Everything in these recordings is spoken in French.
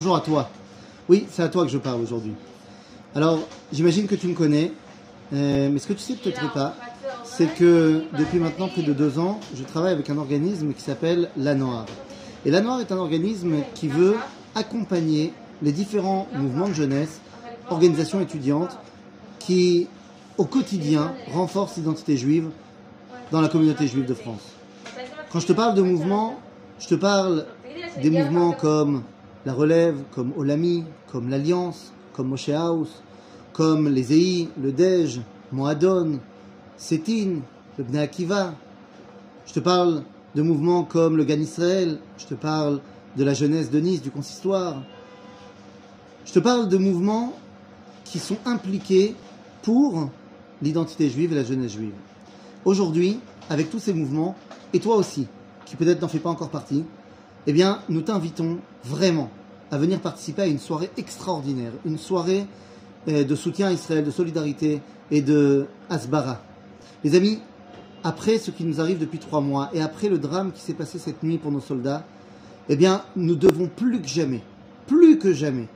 Bonjour à toi. Oui, c'est à toi que je parle aujourd'hui. Alors, j'imagine que tu me connais, euh, mais ce que tu sais peut-être pas, c'est que depuis maintenant plus de deux ans, je travaille avec un organisme qui s'appelle La Noire. Et La Noire est un organisme qui veut accompagner les différents mouvements de jeunesse, organisations étudiantes, qui au quotidien renforcent l'identité juive dans la communauté juive de France. Quand je te parle de mouvements, je te parle des mouvements comme la relève, comme Olami, comme l'Alliance, comme Moshe House, comme les EI, le Dej, Moadon, Sétine, le Bnei Akiva. Je te parle de mouvements comme le Gan Israël, je te parle de la jeunesse de Nice, du consistoire. Je te parle de mouvements qui sont impliqués pour l'identité juive et la jeunesse juive. Aujourd'hui, avec tous ces mouvements, et toi aussi, qui peut-être n'en fais pas encore partie, eh bien, nous t'invitons vraiment à venir participer à une soirée extraordinaire, une soirée euh, de soutien à Israël, de solidarité et de Asbara. Les amis, après ce qui nous arrive depuis trois mois et après le drame qui s'est passé cette nuit pour nos soldats, eh bien, nous devons plus que jamais, plus que jamais,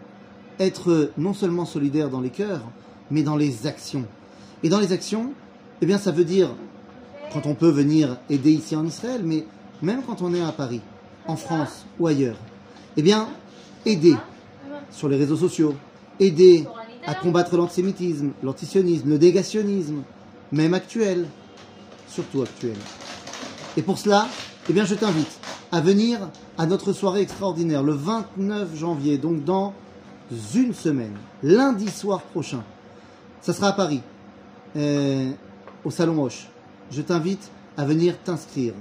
être non seulement solidaires dans les cœurs, mais dans les actions. Et dans les actions, eh bien, ça veut dire, quand on peut venir aider ici en Israël, mais même quand on est à Paris, en France ou ailleurs, eh bien, aider sur les réseaux sociaux, aider à combattre l'antisémitisme, l'antisionisme, le négationnisme, même actuel, surtout actuel. Et pour cela, eh bien, je t'invite à venir à notre soirée extraordinaire le 29 janvier, donc dans une semaine, lundi soir prochain. Ça sera à Paris, euh, au Salon Hoche. Je t'invite à venir t'inscrire.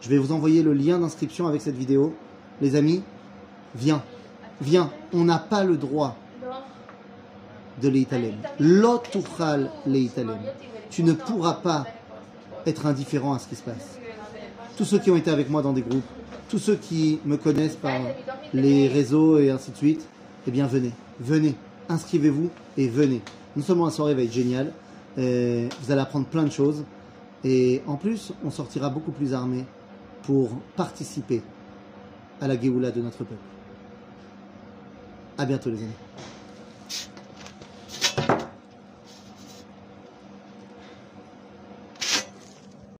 Je vais vous envoyer le lien d'inscription avec cette vidéo. Les amis, viens, viens. On n'a pas le droit de l'Italem. L'otuchal l'Italem. Tu ne pourras pas être indifférent à ce qui se passe. Tous ceux qui ont été avec moi dans des groupes, tous ceux qui me connaissent par les réseaux et ainsi de suite, eh bien venez, venez, inscrivez-vous et venez. Non seulement la soirée va être géniale, euh, vous allez apprendre plein de choses, et en plus, on sortira beaucoup plus armé pour participer à la Géoula de notre peuple. À bientôt les amis.